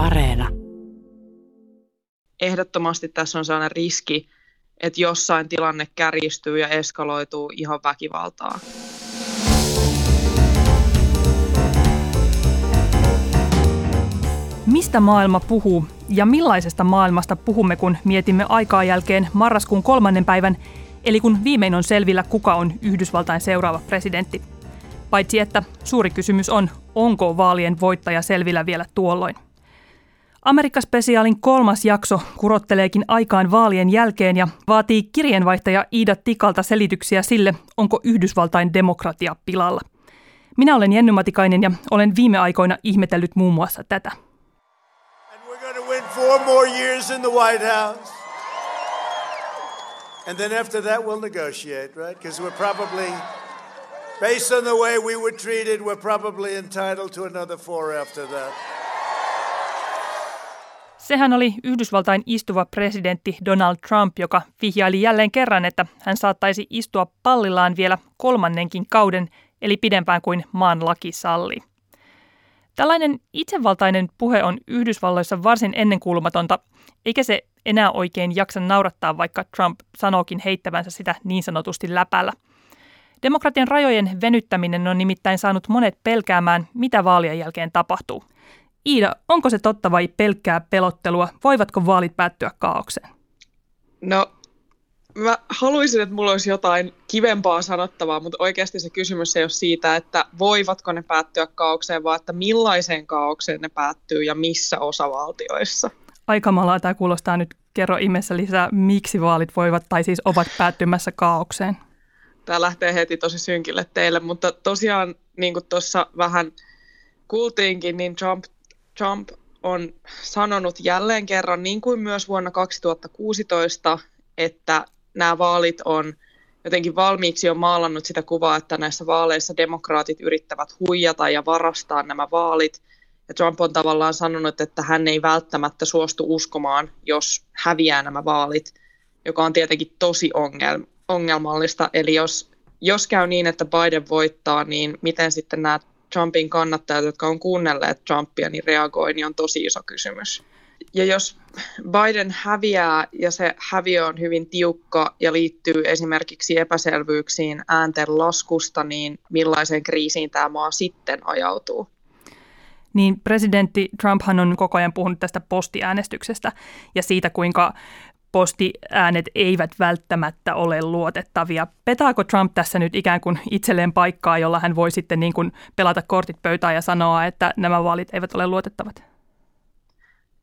Areena. Ehdottomasti tässä on sellainen riski, että jossain tilanne kärjistyy ja eskaloituu ihan väkivaltaa. Mistä maailma puhuu ja millaisesta maailmasta puhumme, kun mietimme aikaa jälkeen marraskuun kolmannen päivän, eli kun viimein on selvillä, kuka on Yhdysvaltain seuraava presidentti? Paitsi että suuri kysymys on, onko vaalien voittaja selvillä vielä tuolloin. Amerikka-spesiaalin kolmas jakso kurotteleekin aikaan vaalien jälkeen ja vaatii kirjeenvaihtaja Iida Tikalta selityksiä sille, onko Yhdysvaltain demokratia pilalla. Minä olen Jenny Matikainen ja olen viime aikoina ihmetellyt muun muassa tätä. And then after that we'll negotiate, right? Because we're probably Based on the way we were treated, we're probably entitled to another four after that. Sehän oli Yhdysvaltain istuva presidentti Donald Trump, joka vihjaili jälleen kerran, että hän saattaisi istua pallillaan vielä kolmannenkin kauden, eli pidempään kuin maan laki salli. Tällainen itsevaltainen puhe on Yhdysvalloissa varsin ennenkuulumatonta, eikä se enää oikein jaksa naurattaa, vaikka Trump sanookin heittävänsä sitä niin sanotusti läpällä – Demokratian rajojen venyttäminen on nimittäin saanut monet pelkäämään, mitä vaalien jälkeen tapahtuu. Iida, onko se totta vai pelkkää pelottelua? Voivatko vaalit päättyä kaaukseen? No, mä haluaisin, että mulla olisi jotain kivempaa sanottavaa, mutta oikeasti se kysymys ei ole siitä, että voivatko ne päättyä kaaukseen, vaan että millaiseen kaaukseen ne päättyy ja missä osavaltioissa. Aikamalaa tämä kuulostaa nyt. Kerro ihmeessä lisää, miksi vaalit voivat tai siis ovat päättymässä kaaukseen tämä lähtee heti tosi synkille teille, mutta tosiaan niin kuin tuossa vähän kuultiinkin, niin Trump, Trump on sanonut jälleen kerran, niin kuin myös vuonna 2016, että nämä vaalit on jotenkin valmiiksi jo maalannut sitä kuvaa, että näissä vaaleissa demokraatit yrittävät huijata ja varastaa nämä vaalit. Ja Trump on tavallaan sanonut, että hän ei välttämättä suostu uskomaan, jos häviää nämä vaalit, joka on tietenkin tosi ongelma, ongelmallista. Eli jos, jos käy niin, että Biden voittaa, niin miten sitten nämä Trumpin kannattajat, jotka on kuunnelleet Trumpia, niin reagoi, niin on tosi iso kysymys. Ja jos Biden häviää ja se häviö on hyvin tiukka ja liittyy esimerkiksi epäselvyyksiin äänten laskusta, niin millaiseen kriisiin tämä maa sitten ajautuu? Niin presidentti Trumphan on koko ajan puhunut tästä postiäänestyksestä ja siitä, kuinka postiäänet eivät välttämättä ole luotettavia. Petaako Trump tässä nyt ikään kuin itselleen paikkaa, jolla hän voi sitten niin kuin pelata kortit pöytään ja sanoa, että nämä vaalit eivät ole luotettavat?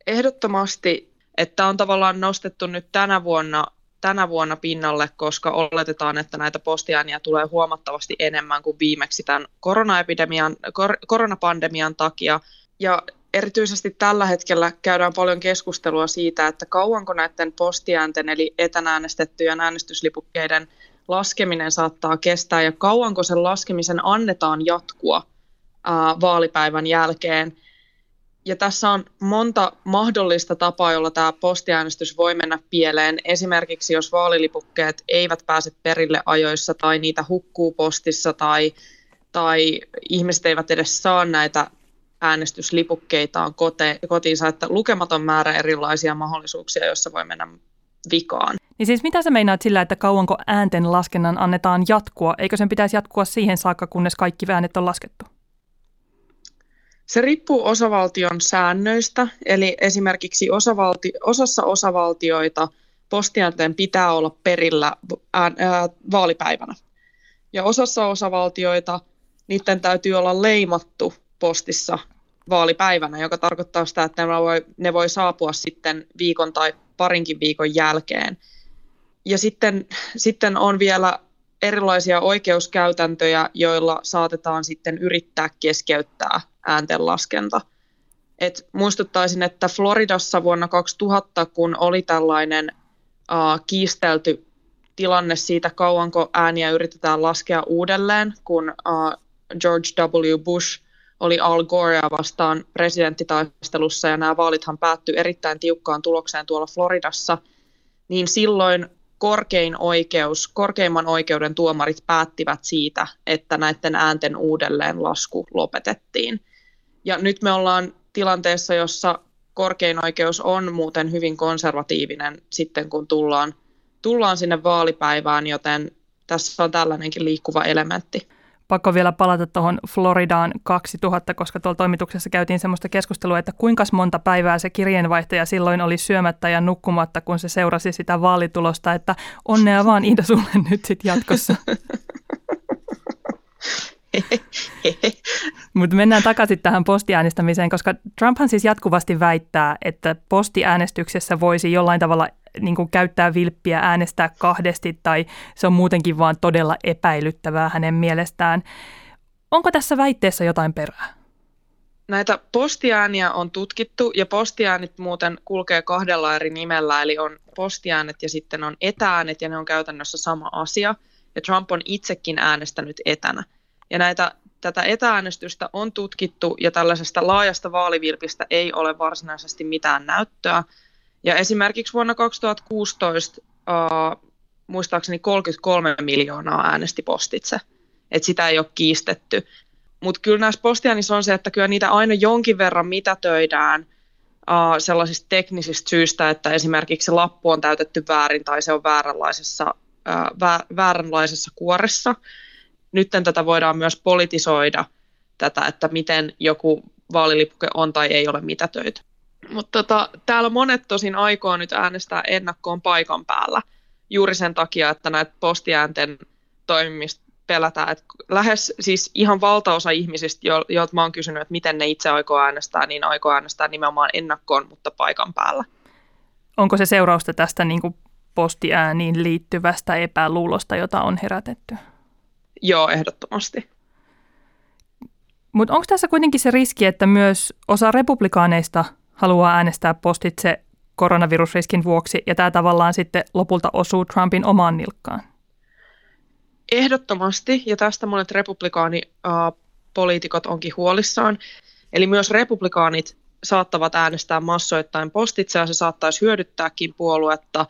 Ehdottomasti, että on tavallaan nostettu nyt tänä vuonna, tänä vuonna pinnalle, koska oletetaan, että näitä postiääniä tulee huomattavasti enemmän kuin viimeksi tämän koronaepidemian, kor, koronapandemian takia. Ja erityisesti tällä hetkellä käydään paljon keskustelua siitä, että kauanko näiden postiäänten eli etänäänestettyjen äänestyslipukkeiden laskeminen saattaa kestää ja kauanko sen laskemisen annetaan jatkua ää, vaalipäivän jälkeen. Ja tässä on monta mahdollista tapaa, jolla tämä postiäänestys voi mennä pieleen. Esimerkiksi jos vaalilipukkeet eivät pääse perille ajoissa tai niitä hukkuu postissa tai, tai ihmiset eivät edes saa näitä äänestyslipukkeita kote, kotiinsa, että lukematon määrä erilaisia mahdollisuuksia, joissa voi mennä vikaan. Niin siis mitä sä meinaat sillä, että kauanko äänten laskennan annetaan jatkua? Eikö sen pitäisi jatkua siihen saakka, kunnes kaikki äänet on laskettu? Se riippuu osavaltion säännöistä, eli esimerkiksi osavalti, osassa osavaltioita postianteen pitää olla perillä ää, ää, vaalipäivänä. Ja osassa osavaltioita niiden täytyy olla leimattu postissa vaalipäivänä, joka tarkoittaa sitä, että ne voi, ne voi saapua sitten viikon tai parinkin viikon jälkeen. Ja sitten, sitten on vielä erilaisia oikeuskäytäntöjä, joilla saatetaan sitten yrittää keskeyttää ääntenlaskenta. Et muistuttaisin, että Floridassa vuonna 2000, kun oli tällainen uh, kiistelty tilanne siitä, kauanko ääniä yritetään laskea uudelleen, kun uh, George W. Bush oli Al Gorea vastaan presidenttitaistelussa ja nämä vaalithan päättyi erittäin tiukkaan tulokseen tuolla Floridassa, niin silloin korkein oikeus, korkeimman oikeuden tuomarit päättivät siitä, että näiden äänten uudelleen lasku lopetettiin. Ja nyt me ollaan tilanteessa, jossa korkein oikeus on muuten hyvin konservatiivinen sitten, kun tullaan, tullaan sinne vaalipäivään, joten tässä on tällainenkin liikkuva elementti. Pakko vielä palata tuohon Floridaan 2000, koska tuolla toimituksessa käytiin semmoista keskustelua, että kuinka monta päivää se kirjeenvaihtaja silloin oli syömättä ja nukkumatta, kun se seurasi sitä vaalitulosta, että onnea vaan Iida sulle nyt sitten jatkossa. Mutta mennään takaisin tähän postiäänestämiseen, koska Trumphan siis jatkuvasti väittää, että postiäänestyksessä voisi jollain tavalla niin kuin käyttää vilppiä, äänestää kahdesti tai se on muutenkin vaan todella epäilyttävää hänen mielestään. Onko tässä väitteessä jotain perää? Näitä postiääniä on tutkittu ja postiäänit muuten kulkee kahdella eri nimellä, eli on postiäänet ja sitten on etäänet ja ne on käytännössä sama asia. Ja Trump on itsekin äänestänyt etänä. Ja näitä, tätä etääänestystä on tutkittu ja tällaisesta laajasta vaalivilpistä ei ole varsinaisesti mitään näyttöä. Ja esimerkiksi vuonna 2016 uh, muistaakseni 33 miljoonaa äänesti postitse, että sitä ei ole kiistetty. Mutta kyllä näissä postiaanissa on se, että kyllä niitä aina jonkin verran mitätöidään uh, sellaisista teknisistä syistä, että esimerkiksi se lappu on täytetty väärin tai se on vääränlaisessa, uh, vä- vääränlaisessa kuoressa – nyt tätä voidaan myös politisoida, tätä, että miten joku vaalilipuke on tai ei ole mitätöity. Mutta tota, täällä monet tosin aikoo nyt äänestää ennakkoon paikan päällä juuri sen takia, että näitä postiäänten toimimista pelätään. Et lähes siis ihan valtaosa ihmisistä, jo, joilta mä oon kysynyt, että miten ne itse aikoo äänestää, niin aikoo äänestää nimenomaan ennakkoon, mutta paikan päällä. Onko se seurausta tästä niin kuin postiääniin liittyvästä epäluulosta, jota on herätetty? Joo, ehdottomasti. Mutta onko tässä kuitenkin se riski, että myös osa republikaaneista haluaa äänestää postitse koronavirusriskin vuoksi, ja tämä tavallaan sitten lopulta osuu Trumpin omaan nilkkaan? Ehdottomasti, ja tästä monet republikaanipoliitikot onkin huolissaan. Eli myös republikaanit saattavat äänestää massoittain postitse, ja se saattaisi hyödyttääkin puoluetta,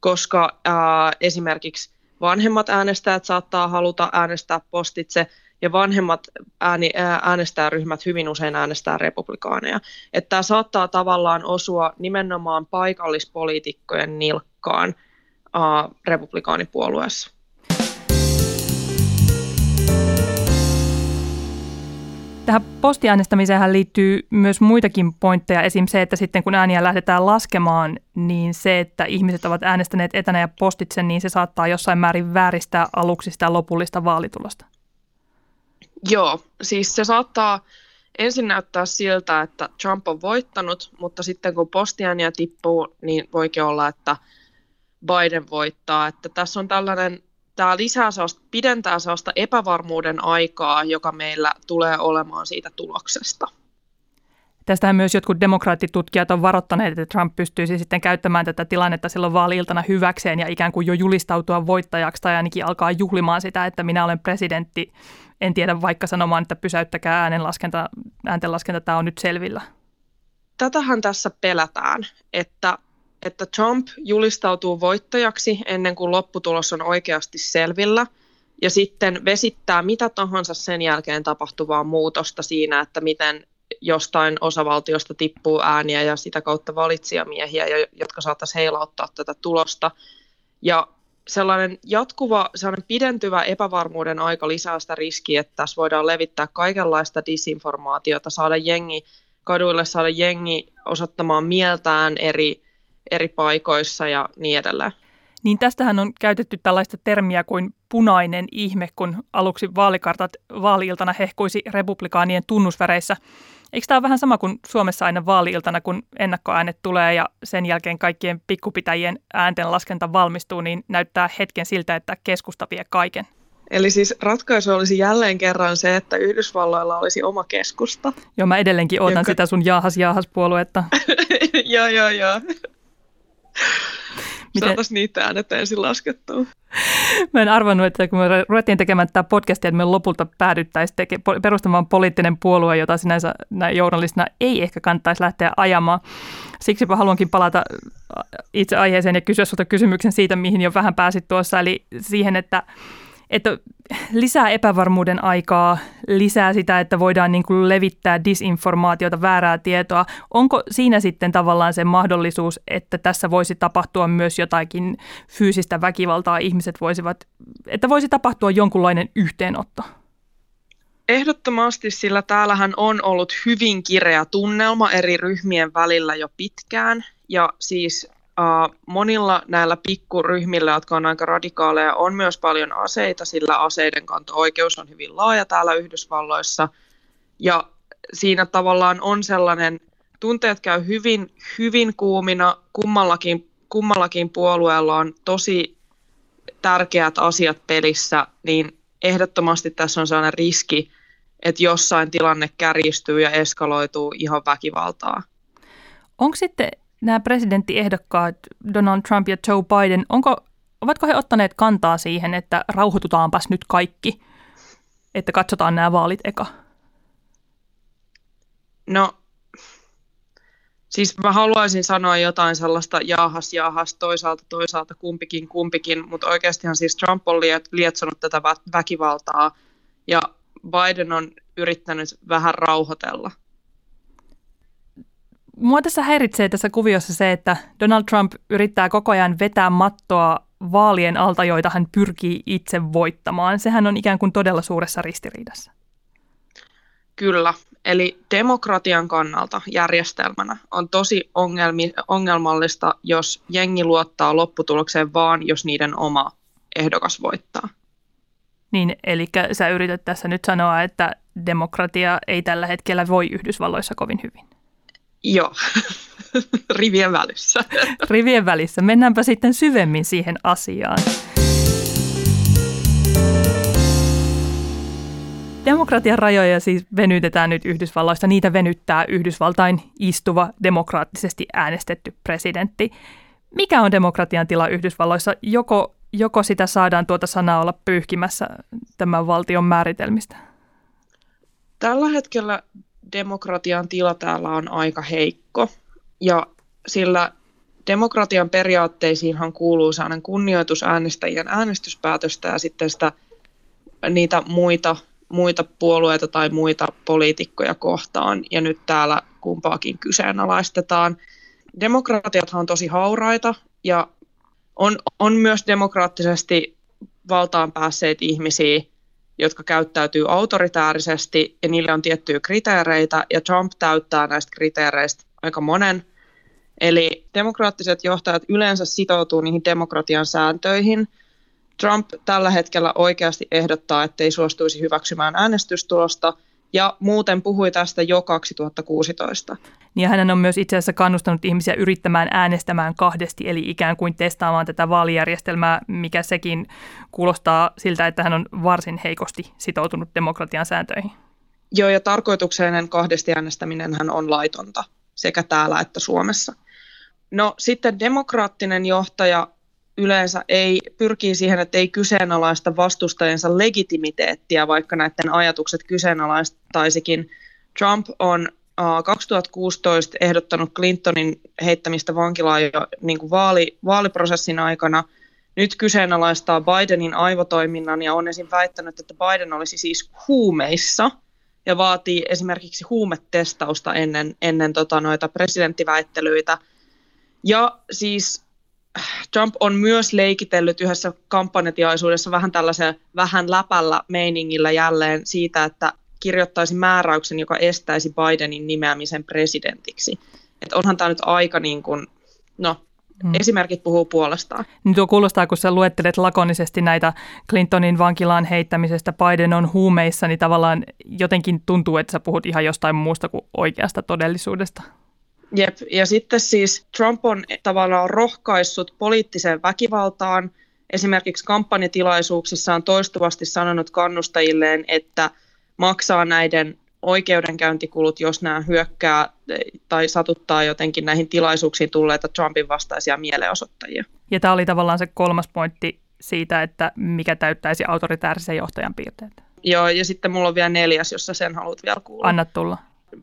koska ää, esimerkiksi vanhemmat äänestäjät saattaa haluta äänestää postitse, ja vanhemmat ääni, äänestäjäryhmät hyvin usein äänestää republikaaneja. Että tämä saattaa tavallaan osua nimenomaan paikallispoliitikkojen nilkkaan uh, republikaanipuolueessa. Tähän postiäänestämiseen liittyy myös muitakin pointteja. Esim. se, että sitten kun ääniä lähdetään laskemaan, niin se, että ihmiset ovat äänestäneet etänä ja postitse, niin se saattaa jossain määrin vääristää aluksi sitä lopullista vaalitulosta. Joo, siis se saattaa ensin näyttää siltä, että Trump on voittanut, mutta sitten kun postiääniä tippuu, niin voikin olla, että Biden voittaa. Että tässä on tällainen tämä lisää sellaista, pidentää sellaista epävarmuuden aikaa, joka meillä tulee olemaan siitä tuloksesta. Tästähän myös jotkut demokraattitutkijat on varoittaneet, että Trump pystyisi sitten käyttämään tätä tilannetta silloin vaali-iltana hyväkseen ja ikään kuin jo julistautua voittajaksi tai ainakin alkaa juhlimaan sitä, että minä olen presidentti. En tiedä vaikka sanomaan, että pysäyttäkää äänenlaskenta, ääntenlaskenta, tämä on nyt selvillä. Tätähän tässä pelätään, että että Trump julistautuu voittajaksi ennen kuin lopputulos on oikeasti selvillä ja sitten vesittää mitä tahansa sen jälkeen tapahtuvaa muutosta siinä, että miten jostain osavaltiosta tippuu ääniä ja sitä kautta valitsijamiehiä, jotka saattaisi heilauttaa tätä tulosta. Ja sellainen jatkuva, sellainen pidentyvä epävarmuuden aika lisää sitä riskiä, että tässä voidaan levittää kaikenlaista disinformaatiota, saada jengi kaduille, saada jengi osoittamaan mieltään eri eri paikoissa ja niin edelleen. Niin tästähän on käytetty tällaista termiä kuin punainen ihme, kun aluksi vaalikartat vaaliiltana hehkuisi republikaanien tunnusväreissä. Eikö tämä ole vähän sama kuin Suomessa aina vaaliiltana, kun ennakkoäänet tulee ja sen jälkeen kaikkien pikkupitäjien äänten laskenta valmistuu, niin näyttää hetken siltä, että keskusta vie kaiken? Eli siis ratkaisu olisi jälleen kerran se, että Yhdysvalloilla olisi oma keskusta. Joo, mä edelleenkin odotan joka... sitä sun jaahas jaahas puoluetta. joo, joo, joo. Miten? Saataisiin niitä äänet ensin laskettua. Mä en arvannut, että kun me ruvettiin tekemään tätä podcastia, että me lopulta päädyttäisiin teke- perustamaan poliittinen puolue, jota sinänsä näin journalistina ei ehkä kannattaisi lähteä ajamaan. Siksipä haluankin palata itse aiheeseen ja kysyä sinulta kysymyksen siitä, mihin jo vähän pääsit tuossa, eli siihen, että että lisää epävarmuuden aikaa, lisää sitä, että voidaan niin kuin levittää disinformaatiota, väärää tietoa. Onko siinä sitten tavallaan se mahdollisuus, että tässä voisi tapahtua myös jotakin fyysistä väkivaltaa, ihmiset voisivat, että voisi tapahtua jonkunlainen yhteenotto? Ehdottomasti, sillä täällähän on ollut hyvin kireä tunnelma eri ryhmien välillä jo pitkään. Ja siis monilla näillä pikkuryhmillä, jotka on aika radikaaleja, on myös paljon aseita, sillä aseiden kanto-oikeus on hyvin laaja täällä Yhdysvalloissa. Ja siinä tavallaan on sellainen, tunteet käy hyvin, hyvin kuumina, kummallakin, kummallakin puolueella on tosi tärkeät asiat pelissä, niin ehdottomasti tässä on sellainen riski, että jossain tilanne kärjistyy ja eskaloituu ihan väkivaltaa. Onko sitten nämä presidenttiehdokkaat Donald Trump ja Joe Biden, onko, ovatko he ottaneet kantaa siihen, että rauhoitutaanpas nyt kaikki, että katsotaan nämä vaalit eka? No, siis mä haluaisin sanoa jotain sellaista jaahas, jaahas, toisaalta, toisaalta, kumpikin, kumpikin, mutta oikeastihan siis Trump on lietsonut tätä väkivaltaa ja Biden on yrittänyt vähän rauhoitella mua tässä häiritsee tässä kuviossa se, että Donald Trump yrittää koko ajan vetää mattoa vaalien alta, joita hän pyrkii itse voittamaan. Sehän on ikään kuin todella suuressa ristiriidassa. Kyllä, eli demokratian kannalta järjestelmänä on tosi ongelmi, ongelmallista, jos jengi luottaa lopputulokseen vaan, jos niiden oma ehdokas voittaa. Niin, eli sä yrität tässä nyt sanoa, että demokratia ei tällä hetkellä voi Yhdysvalloissa kovin hyvin. Joo, rivien välissä. rivien välissä. Mennäänpä sitten syvemmin siihen asiaan. Demokratian rajoja siis venytetään nyt Yhdysvalloissa. Niitä venyttää Yhdysvaltain istuva demokraattisesti äänestetty presidentti. Mikä on demokratian tila Yhdysvalloissa? Joko, joko sitä saadaan tuota sanaa olla pyyhkimässä tämän valtion määritelmistä? Tällä hetkellä demokratian tila täällä on aika heikko. Ja sillä demokratian periaatteisiinhan kuuluu sellainen kunnioitus äänestäjien äänestyspäätöstä ja sitten sitä, niitä muita, muita puolueita tai muita poliitikkoja kohtaan. Ja nyt täällä kumpaakin kyseenalaistetaan. Demokratiathan on tosi hauraita ja on, on myös demokraattisesti valtaan päässeet ihmisiä, jotka käyttäytyy autoritäärisesti ja niille on tiettyjä kriteereitä ja Trump täyttää näistä kriteereistä aika monen. Eli demokraattiset johtajat yleensä sitoutuu niihin demokratian sääntöihin. Trump tällä hetkellä oikeasti ehdottaa, ettei suostuisi hyväksymään äänestystulosta ja muuten puhui tästä jo 2016. Niin hän on myös itse asiassa kannustanut ihmisiä yrittämään äänestämään kahdesti, eli ikään kuin testaamaan tätä vaalijärjestelmää, mikä sekin kuulostaa siltä, että hän on varsin heikosti sitoutunut demokratian sääntöihin. Joo, ja tarkoituksellinen kahdesti äänestäminen hän on laitonta sekä täällä että Suomessa. No sitten demokraattinen johtaja yleensä ei pyrkii siihen, että ei kyseenalaista vastustajansa legitimiteettiä, vaikka näiden ajatukset kyseenalaistaisikin. Trump on 2016 ehdottanut Clintonin heittämistä vankilaan jo niin kuin vaali, vaaliprosessin aikana. Nyt kyseenalaistaa Bidenin aivotoiminnan ja on esim. väittänyt, että Biden olisi siis huumeissa ja vaatii esimerkiksi huumetestausta ennen, ennen tota noita presidenttiväittelyitä. Ja siis Trump on myös leikitellyt yhdessä kampanjatiaisuudessa vähän tällaisen vähän läpällä meiningillä jälleen siitä, että kirjoittaisi määräyksen, joka estäisi Bidenin nimeämisen presidentiksi. Et onhan tämä nyt aika niin kuin, no, Hmm. Esimerkit puhuu puolestaan. Niin tuo kuulostaa, kun sä luettelet lakonisesti näitä Clintonin vankilaan heittämisestä, Biden on huumeissa, niin tavallaan jotenkin tuntuu, että sä puhut ihan jostain muusta kuin oikeasta todellisuudesta. Jep, ja sitten siis Trump on tavallaan rohkaissut poliittiseen väkivaltaan. Esimerkiksi kampanjatilaisuuksissa on toistuvasti sanonut kannustajilleen, että maksaa näiden oikeudenkäyntikulut, jos nämä hyökkää tai satuttaa jotenkin näihin tilaisuuksiin tulleita Trumpin vastaisia mielenosoittajia. Ja tämä oli tavallaan se kolmas pointti siitä, että mikä täyttäisi autoritäärisen johtajan piirteet. Joo, ja sitten mulla on vielä neljäs, jossa sen haluat vielä kuulla. Anna tulla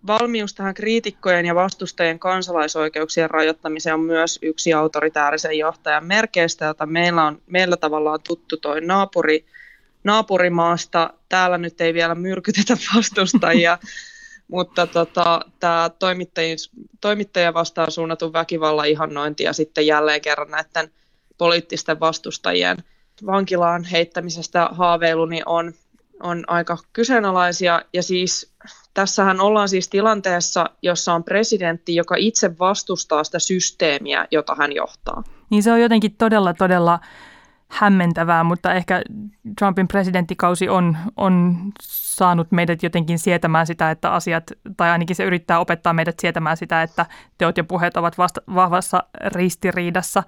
valmius tähän kriitikkojen ja vastustajien kansalaisoikeuksien rajoittamiseen on myös yksi autoritäärisen johtajan merkeistä, jota meillä on meillä tavallaan tuttu toi naapuri naapurimaasta. Täällä nyt ei vielä myrkytetä vastustajia, mutta tota, tämä toimittajia vastaan suunnatun väkivallan ihannointi ja sitten jälleen kerran näiden poliittisten vastustajien vankilaan heittämisestä haaveilu niin on, on aika kyseenalaisia. Ja siis tässähän ollaan siis tilanteessa, jossa on presidentti, joka itse vastustaa sitä systeemiä, jota hän johtaa. Niin se on jotenkin todella, todella hämmentävää, mutta ehkä Trumpin presidenttikausi on, on saanut meidät jotenkin sietämään sitä, että asiat, tai ainakin se yrittää opettaa meidät sietämään sitä, että teot ja puheet ovat vasta, vahvassa ristiriidassa.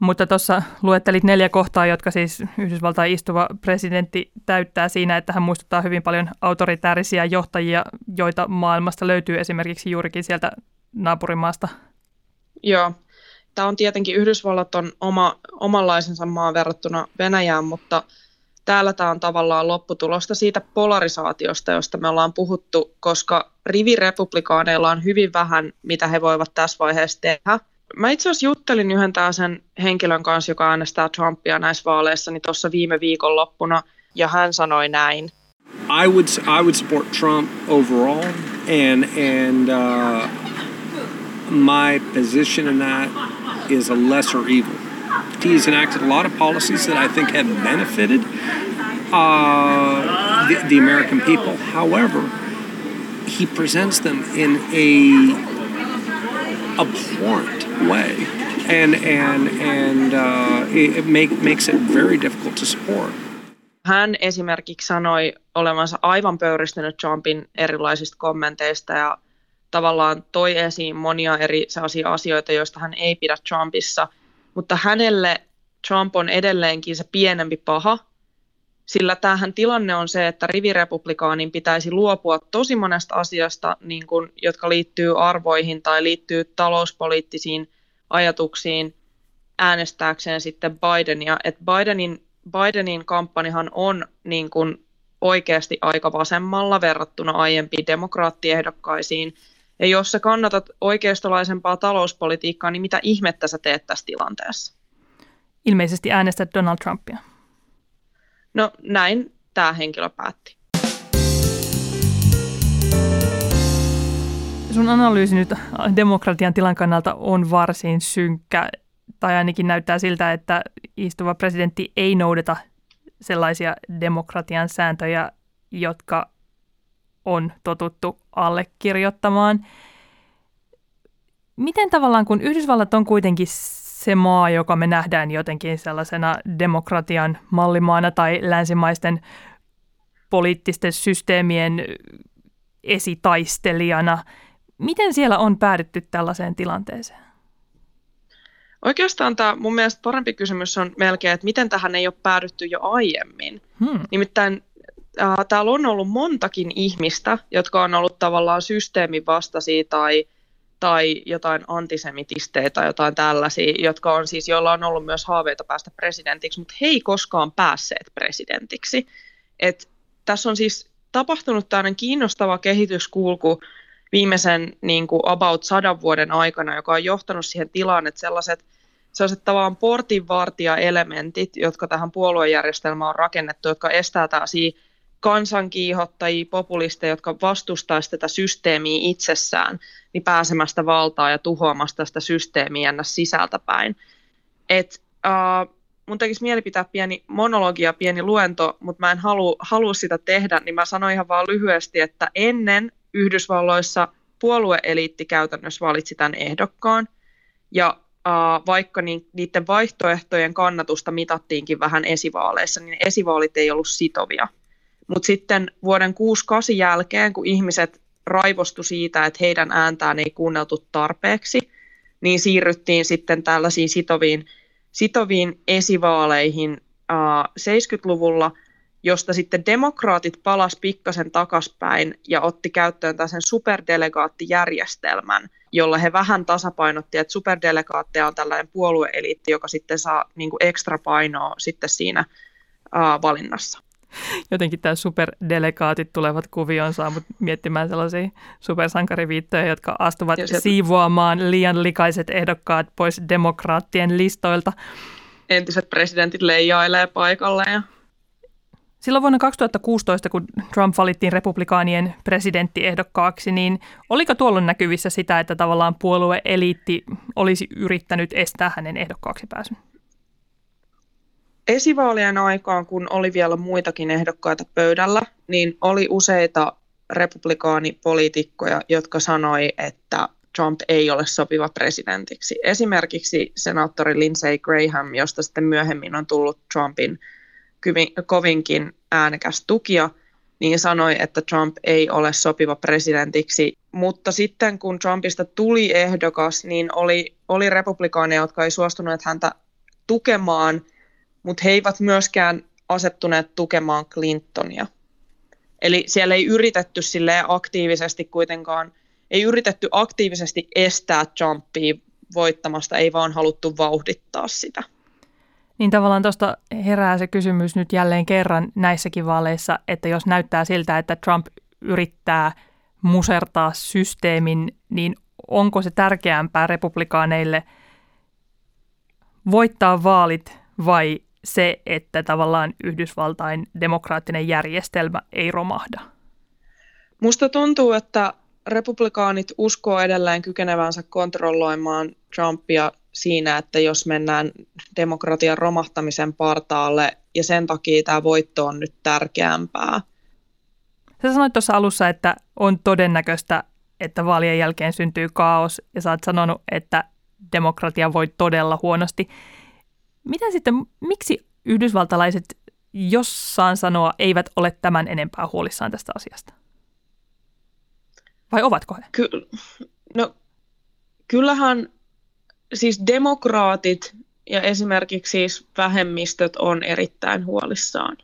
Mutta tuossa luettelit neljä kohtaa, jotka siis Yhdysvaltain istuva presidentti täyttää siinä, että hän muistuttaa hyvin paljon autoritäärisiä johtajia, joita maailmasta löytyy esimerkiksi juurikin sieltä naapurimaasta. Joo, Tämä on tietenkin Yhdysvallat on oma, omanlaisensa maa verrattuna Venäjään, mutta täällä tämä on tavallaan lopputulosta siitä polarisaatiosta, josta me ollaan puhuttu, koska rivirepublikaaneilla on hyvin vähän, mitä he voivat tässä vaiheessa tehdä. Mä itse asiassa juttelin yhden henkilön kanssa, joka äänestää Trumpia näissä vaaleissa, niin tuossa viime ja hän sanoi näin. I would, I would support Trump overall, and, and uh, my position in that is a lesser evil. He has enacted a lot of policies that I think have benefited uh, the, the American people. However, he presents them in a abhorrent way, and and and uh, it make, makes it very difficult to support. Hän esimerkiksi sanoi olevansa aivan pöyristynyt Trumpin erilaisista kommenteista ja tavallaan toi esiin monia eri asioita, joista hän ei pidä Trumpissa, mutta hänelle Trump on edelleenkin se pienempi paha, sillä tämähän tilanne on se, että rivirepublikaanin pitäisi luopua tosi monesta asiasta, niin kun, jotka liittyy arvoihin tai liittyy talouspoliittisiin ajatuksiin äänestääkseen sitten Bidenia. Et Bidenin, Bidenin kampanjahan on niin kun, oikeasti aika vasemmalla verrattuna aiempiin demokraattiehdokkaisiin, ja jos sä kannatat oikeistolaisempaa talouspolitiikkaa, niin mitä ihmettä sä teet tässä tilanteessa? Ilmeisesti äänestät Donald Trumpia. No näin tämä henkilö päätti. Sun analyysi nyt demokratian tilan kannalta on varsin synkkä, tai ainakin näyttää siltä, että istuva presidentti ei noudata sellaisia demokratian sääntöjä, jotka on totuttu allekirjoittamaan. Miten tavallaan, kun Yhdysvallat on kuitenkin se maa, joka me nähdään jotenkin sellaisena demokratian mallimaana tai länsimaisten poliittisten systeemien esitaistelijana, miten siellä on päädytty tällaiseen tilanteeseen? Oikeastaan tämä mun mielestä parempi kysymys on melkein, että miten tähän ei ole päädytty jo aiemmin. Hmm. Nimittäin äh, täällä on ollut montakin ihmistä, jotka on ollut tavallaan systeemin vastaisia tai, tai jotain antisemitisteitä tai jotain tällaisia, jotka on siis, joilla on ollut myös haaveita päästä presidentiksi, mutta he ei koskaan päässeet presidentiksi. Et tässä on siis tapahtunut tämmöinen kiinnostava kehityskulku viimeisen niin kuin about sadan vuoden aikana, joka on johtanut siihen tilaan, että sellaiset sellaiset tavallaan portinvartija-elementit, jotka tähän puoluejärjestelmään on rakennettu, jotka estää tällaisia kansankiihottajia, populisteja, jotka vastustaisivat tätä systeemiä itsessään, niin pääsemästä valtaa ja tuhoamasta sitä systeemiä ennä sisältä päin. Et, uh, mun tekisi mieli pitää pieni monologia, pieni luento, mutta mä en halua, halua sitä tehdä, niin mä sanoin ihan vaan lyhyesti, että ennen Yhdysvalloissa puolueeliitti käytännössä valitsi tämän ehdokkaan, ja uh, vaikka niin, niiden vaihtoehtojen kannatusta mitattiinkin vähän esivaaleissa, niin esivaalit ei ollut sitovia. Mutta sitten vuoden 68 jälkeen, kun ihmiset raivostu siitä, että heidän ääntään ei kuunneltu tarpeeksi, niin siirryttiin sitten tällaisiin sitoviin, sitoviin esivaaleihin uh, 70-luvulla, josta sitten demokraatit palas pikkasen takaspäin ja otti käyttöön tällaisen superdelegaattijärjestelmän, jolla he vähän tasapainotti, että superdelegaatteja on tällainen puolueeliitti, joka sitten saa niin kuin ekstra painoa sitten siinä uh, valinnassa jotenkin tämä superdelegaatit tulevat kuvioon, saa mut miettimään sellaisia supersankariviittoja, jotka astuvat sieltä... siivoamaan liian likaiset ehdokkaat pois demokraattien listoilta. Entiset presidentit leijailee paikalle. Ja... Silloin vuonna 2016, kun Trump valittiin republikaanien presidenttiehdokkaaksi, niin oliko tuolloin näkyvissä sitä, että tavallaan puolueeliitti olisi yrittänyt estää hänen ehdokkaaksi pääsyn? Esivaalien aikaan, kun oli vielä muitakin ehdokkaita pöydällä, niin oli useita republikaanipoliitikkoja, jotka sanoi, että Trump ei ole sopiva presidentiksi. Esimerkiksi senaattori Lindsey Graham, josta sitten myöhemmin on tullut Trumpin kovinkin äänekäs tukija, niin sanoi, että Trump ei ole sopiva presidentiksi. Mutta sitten kun Trumpista tuli ehdokas, niin oli, oli republikaaneja, jotka ei suostuneet häntä tukemaan, mutta he eivät myöskään asettuneet tukemaan Clintonia. Eli siellä ei yritetty sille aktiivisesti kuitenkaan, ei yritetty aktiivisesti estää Trumpia voittamasta, ei vaan haluttu vauhdittaa sitä. Niin tavallaan tuosta herää se kysymys nyt jälleen kerran näissäkin vaaleissa, että jos näyttää siltä, että Trump yrittää musertaa systeemin, niin onko se tärkeämpää republikaaneille voittaa vaalit vai se, että tavallaan Yhdysvaltain demokraattinen järjestelmä ei romahda? Musta tuntuu, että republikaanit uskoo edelleen kykenevänsä kontrolloimaan Trumpia siinä, että jos mennään demokratian romahtamisen partaalle ja sen takia tämä voitto on nyt tärkeämpää. Sä sanoit tuossa alussa, että on todennäköistä, että vaalien jälkeen syntyy kaos ja sä oot sanonut, että demokratia voi todella huonosti. Miten sitten, miksi yhdysvaltalaiset, jos saan sanoa, eivät ole tämän enempää huolissaan tästä asiasta? Vai ovatko he? Ky- no, kyllähän siis demokraatit ja esimerkiksi siis vähemmistöt on erittäin huolissaan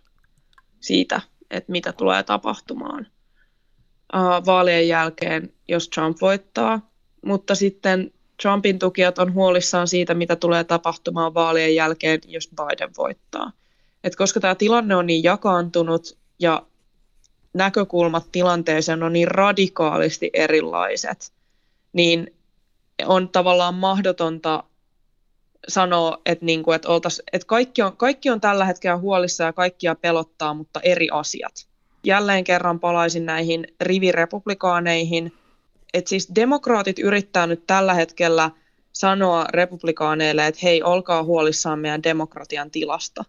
siitä, että mitä tulee tapahtumaan vaalien jälkeen, jos Trump voittaa. Mutta sitten Trumpin tukijat on huolissaan siitä, mitä tulee tapahtumaan vaalien jälkeen, jos Biden voittaa. Et koska tämä tilanne on niin jakaantunut ja näkökulmat tilanteeseen on niin radikaalisti erilaiset, niin on tavallaan mahdotonta sanoa, että, niin kuin, että, oltais, että kaikki, on, kaikki on tällä hetkellä huolissa ja kaikkia pelottaa, mutta eri asiat. Jälleen kerran palaisin näihin rivirepublikaaneihin, että siis demokraatit yrittää nyt tällä hetkellä sanoa republikaaneille, että hei, olkaa huolissaan meidän demokratian tilasta.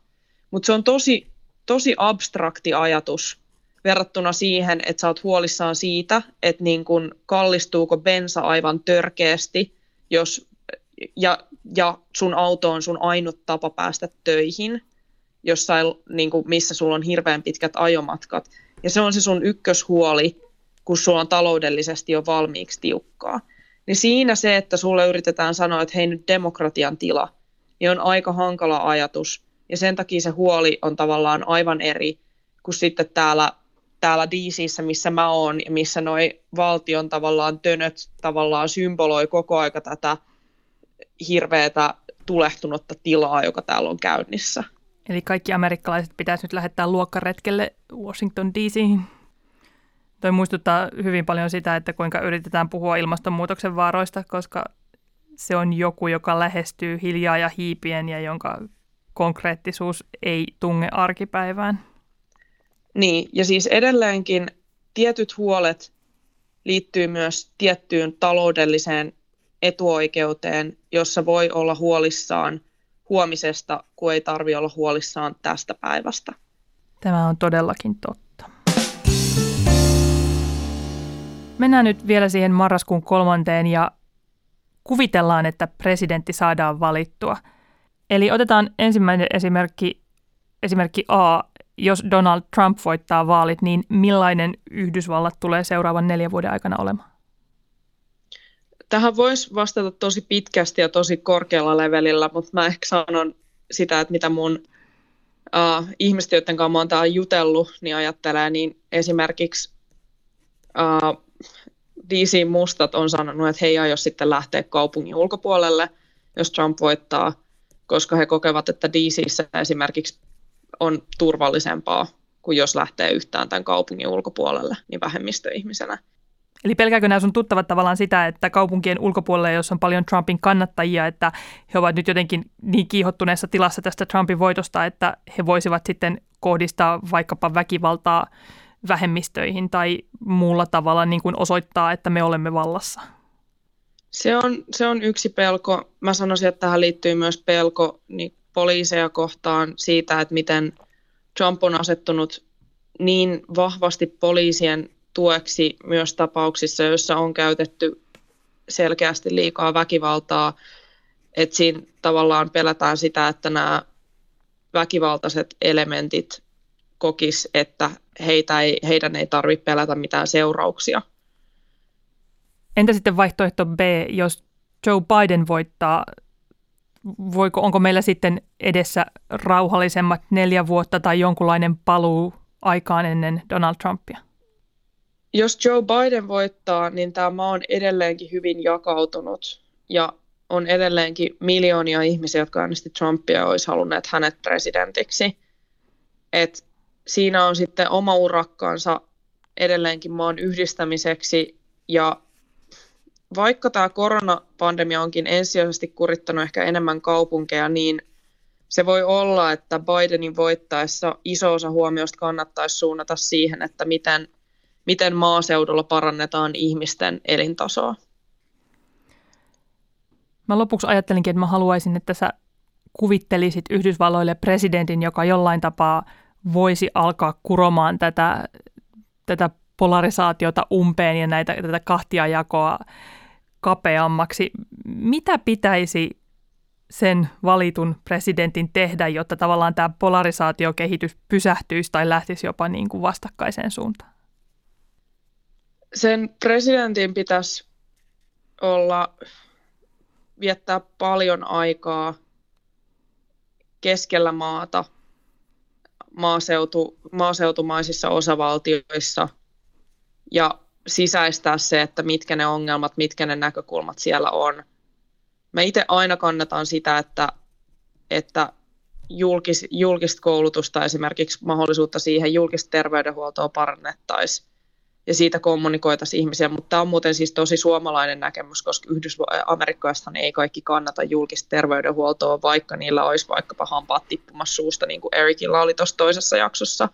Mutta se on tosi, tosi abstrakti ajatus verrattuna siihen, että sä oot huolissaan siitä, että niin kun kallistuuko bensa aivan törkeästi, jos, ja, ja sun auto on sun ainut tapa päästä töihin, jossain, niin kun, missä sulla on hirveän pitkät ajomatkat. Ja se on se sun ykköshuoli, kun sulla on taloudellisesti jo valmiiksi tiukkaa. Niin siinä se, että sulle yritetään sanoa, että hei nyt demokratian tila, niin on aika hankala ajatus. Ja sen takia se huoli on tavallaan aivan eri kuin sitten täällä täällä DCissä, missä mä oon ja missä noi valtion tavallaan tönöt tavallaan symboloi koko aika tätä hirveätä tulehtunutta tilaa, joka täällä on käynnissä. Eli kaikki amerikkalaiset pitäisi nyt lähettää luokkaretkelle Washington DCihin. Toi muistuttaa hyvin paljon sitä, että kuinka yritetään puhua ilmastonmuutoksen vaaroista, koska se on joku, joka lähestyy hiljaa ja hiipien ja jonka konkreettisuus ei tunge arkipäivään. Niin, ja siis edelleenkin tietyt huolet liittyy myös tiettyyn taloudelliseen etuoikeuteen, jossa voi olla huolissaan huomisesta, kun ei tarvi olla huolissaan tästä päivästä. Tämä on todellakin totta. Mennään nyt vielä siihen marraskuun kolmanteen ja kuvitellaan, että presidentti saadaan valittua. Eli otetaan ensimmäinen esimerkki, esimerkki A, jos Donald Trump voittaa vaalit, niin millainen Yhdysvallat tulee seuraavan neljän vuoden aikana olemaan? Tähän voisi vastata tosi pitkästi ja tosi korkealla levelillä, mutta mä ehkä sanon sitä, että mitä mun uh, ihmiset, joiden kanssa mä oon täällä jutellut, niin ajattelee, niin esimerkiksi uh, DC Mustat on sanonut, että he ei aio sitten lähteä kaupungin ulkopuolelle, jos Trump voittaa, koska he kokevat, että DCissä esimerkiksi on turvallisempaa kuin jos lähtee yhtään tämän kaupungin ulkopuolelle, niin vähemmistöihmisenä. Eli pelkääkö nämä sun tuttavat tavallaan sitä, että kaupunkien ulkopuolella, jos on paljon Trumpin kannattajia, että he ovat nyt jotenkin niin kiihottuneessa tilassa tästä Trumpin voitosta, että he voisivat sitten kohdistaa vaikkapa väkivaltaa vähemmistöihin tai muulla tavalla niin kuin osoittaa, että me olemme vallassa? Se on, se on yksi pelko. Mä sanoisin, että tähän liittyy myös pelko niin poliiseja kohtaan siitä, että miten Trump on asettunut niin vahvasti poliisien tueksi myös tapauksissa, joissa on käytetty selkeästi liikaa väkivaltaa, että siinä tavallaan pelätään sitä, että nämä väkivaltaiset elementit kokis, että heitä ei, heidän ei tarvitse pelätä mitään seurauksia. Entä sitten vaihtoehto B, jos Joe Biden voittaa, voiko, onko meillä sitten edessä rauhallisemmat neljä vuotta tai jonkunlainen paluu aikaan ennen Donald Trumpia? Jos Joe Biden voittaa, niin tämä maa on edelleenkin hyvin jakautunut ja on edelleenkin miljoonia ihmisiä, jotka äänesti Trumpia ja olisi halunneet hänet presidentiksi. Et siinä on sitten oma urakkaansa edelleenkin maan yhdistämiseksi ja vaikka tämä koronapandemia onkin ensisijaisesti kurittanut ehkä enemmän kaupunkeja, niin se voi olla, että Bidenin voittaessa iso osa huomiosta kannattaisi suunnata siihen, että miten, miten maaseudulla parannetaan ihmisten elintasoa. Mä lopuksi ajattelinkin, että mä haluaisin, että sä kuvittelisit Yhdysvalloille presidentin, joka jollain tapaa voisi alkaa kuromaan tätä, tätä polarisaatiota umpeen ja näitä, tätä kahtiajakoa kapeammaksi. Mitä pitäisi sen valitun presidentin tehdä, jotta tavallaan tämä polarisaatiokehitys pysähtyisi tai lähtisi jopa niin kuin vastakkaiseen suuntaan? Sen presidentin pitäisi olla, viettää paljon aikaa keskellä maata, maaseutu, maaseutumaisissa osavaltioissa ja sisäistää se, että mitkä ne ongelmat, mitkä ne näkökulmat siellä on. Mä itse aina kannatan sitä, että, että julkis, julkista koulutusta, esimerkiksi mahdollisuutta siihen julkista terveydenhuoltoa parannettaisiin ja siitä kommunikoitaisiin ihmisiä, mutta tämä on muuten siis tosi suomalainen näkemys, koska Yhdys-Amerikkaistahan ei kaikki kannata julkista terveydenhuoltoa, vaikka niillä olisi vaikkapa hampaat tippumassa suusta, niin kuin Erikilla oli tuossa toisessa jaksossa,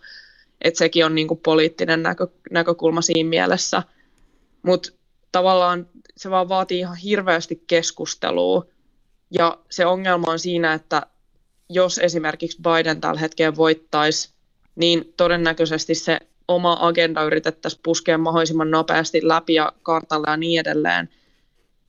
että sekin on niin kuin poliittinen näkö, näkökulma siinä mielessä, mutta tavallaan se vaan vaatii ihan hirveästi keskustelua, ja se ongelma on siinä, että jos esimerkiksi Biden tällä hetkellä voittaisi, niin todennäköisesti se oma agenda yritettäisiin puskea mahdollisimman nopeasti läpi ja kartalle ja niin edelleen,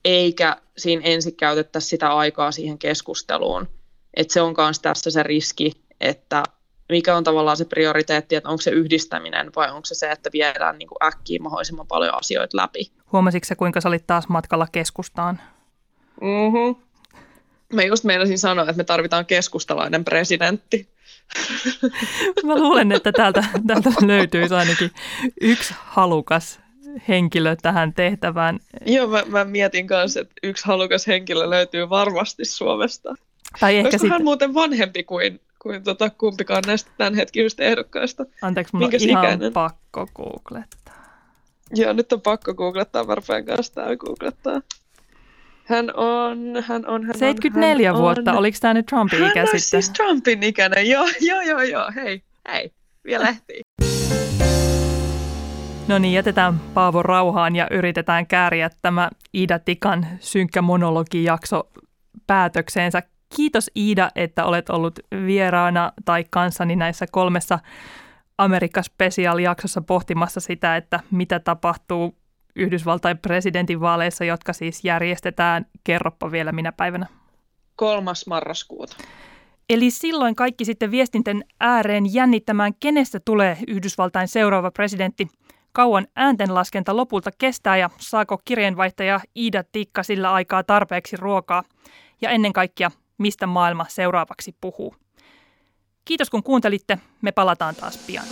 eikä siinä ensin käytettäisi sitä aikaa siihen keskusteluun. Et se on myös tässä se riski, että mikä on tavallaan se prioriteetti, että onko se yhdistäminen vai onko se se, että viedään niin kuin äkkiä mahdollisimman paljon asioita läpi. Huomasitko se, kuinka sä olit taas matkalla keskustaan? Mm-hmm. Mä just meinasin sanoa, että me tarvitaan keskustalainen presidentti. Mä luulen, että täältä, täältä löytyisi ainakin yksi halukas henkilö tähän tehtävään. Joo, mä, mä mietin kanssa, että yksi halukas henkilö löytyy varmasti Suomesta. Tai ehkä sit... hän muuten vanhempi kuin, kuin tota, kumpikaan näistä tämänhetkisistä ehdokkaista? Anteeksi, mulla on ihan ikäinen? pakko googlettaa. Joo, nyt on pakko googlettaa, varpeen kanssa tää googlettaa. Hän on, hän on, hän 74 on, hän vuotta, on. oliko tämä nyt Trumpin hän ikä sitten? siis Trumpin ikäinen, joo, joo, joo, joo, hei, hei, vielä ehtii. No niin, jätetään Paavo rauhaan ja yritetään kääriä tämä Iida Tikan synkkä monologijakso päätökseensä. Kiitos Iida, että olet ollut vieraana tai kanssani näissä kolmessa Amerikka Special-jaksossa pohtimassa sitä, että mitä tapahtuu Yhdysvaltain presidentinvaaleissa, jotka siis järjestetään, kerroppa vielä minä päivänä. Kolmas marraskuuta. Eli silloin kaikki sitten viestinten ääreen jännittämään, kenestä tulee Yhdysvaltain seuraava presidentti. Kauan ääntenlaskenta lopulta kestää ja saako kirjeenvaihtaja Iida Tikka sillä aikaa tarpeeksi ruokaa. Ja ennen kaikkea, mistä maailma seuraavaksi puhuu. Kiitos kun kuuntelitte. Me palataan taas pian.